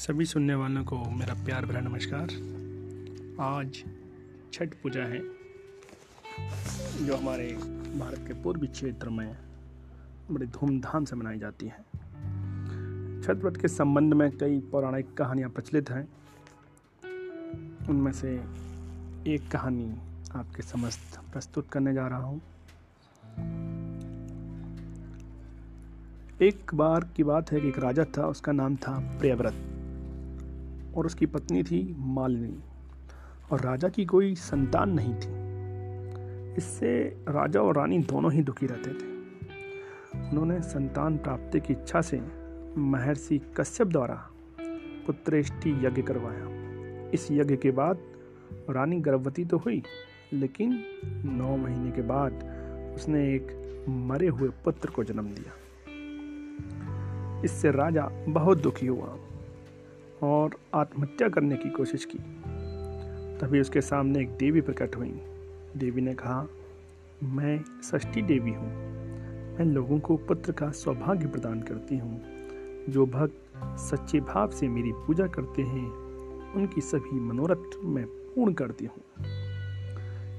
सभी सुनने वालों को मेरा प्यार भरा नमस्कार। आज छठ पूजा है, जो हमारे भारत के पूर्वी क्षेत्र में बड़ी धूमधाम से मनाई जाती है। छठ व्रत के संबंध में कई पौराणिक कहानियाँ प्रचलित हैं। उनमें से एक कहानी आपके समस्त प्रस्तुत करने जा रहा हूँ। एक बार की बात है कि एक राजा था, उसका नाम था प्रियव्रत। और उसकी पत्नी थी मालिनी। और राजा की कोई संतान नहीं थी। इससे राजा और रानी दोनों ही दुखी रहते थे। उन्होंने संतान प्राप्ति की इच्छा से महर्षि कश्यप द्वारा पुत्रेष्टि यज्ञ करवाया। इस यज्ञ के बाद रानी गर्भवती तो हुई, लेकिन नौ महीने के बाद उसने एक मरे हुए पुत्र को जन्म दिया। इससे राजा बहुत दुखी हुआ। और आत्महत्या करने की कोशिश की। तभी उसके सामने एक देवी प्रकट हुई। देवी ने कहा, मैं षष्ठी देवी हूँ। मैं लोगों को पुत्र का सौभाग्य प्रदान करती हूँ। जो भक्त सच्चे भाव से मेरी पूजा करते हैं, उनकी सभी मनोरथ मैं पूर्ण करती हूँ।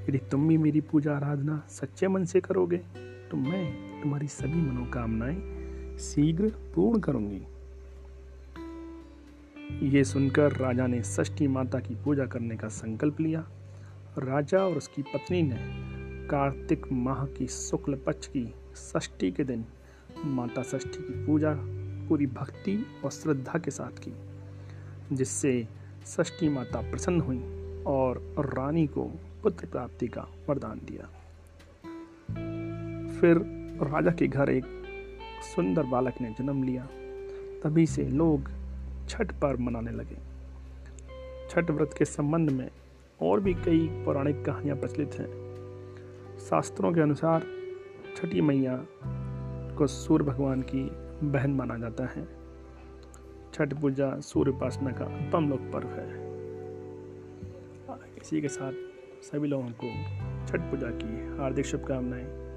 यदि तुम भी मेरी पूजा आराधना सच्चे मन से करोगे तो मैं तुम्हारी सभी मनोकामनाएँ शीघ्र पूर्ण करूँगी। ये सुनकर राजा ने षष्ठी माता की पूजा करने का संकल्प लिया। राजा और उसकी पत्नी ने कार्तिक माह की शुक्ल पक्ष की षष्ठी के दिन माता षष्ठी की पूजा पूरी भक्ति और श्रद्धा के साथ की, जिससे षष्ठी माता प्रसन्न हुई और रानी को पुत्र प्राप्ति का वरदान दिया। फिर राजा के घर एक सुंदर बालक ने जन्म लिया। तभी से लोग छठ पर्व मनाने लगे। छठ व्रत के संबंध में और भी कई पौराणिक कहानियाँ प्रचलित हैं। शास्त्रों के अनुसार छठी मैया को सूर्य भगवान की बहन माना जाता है। छठ पूजा सूर्य उपासना का उत्तम लोक पर्व है। इसी के साथ सभी लोगों को छठ पूजा की हार्दिक शुभकामनाएँ।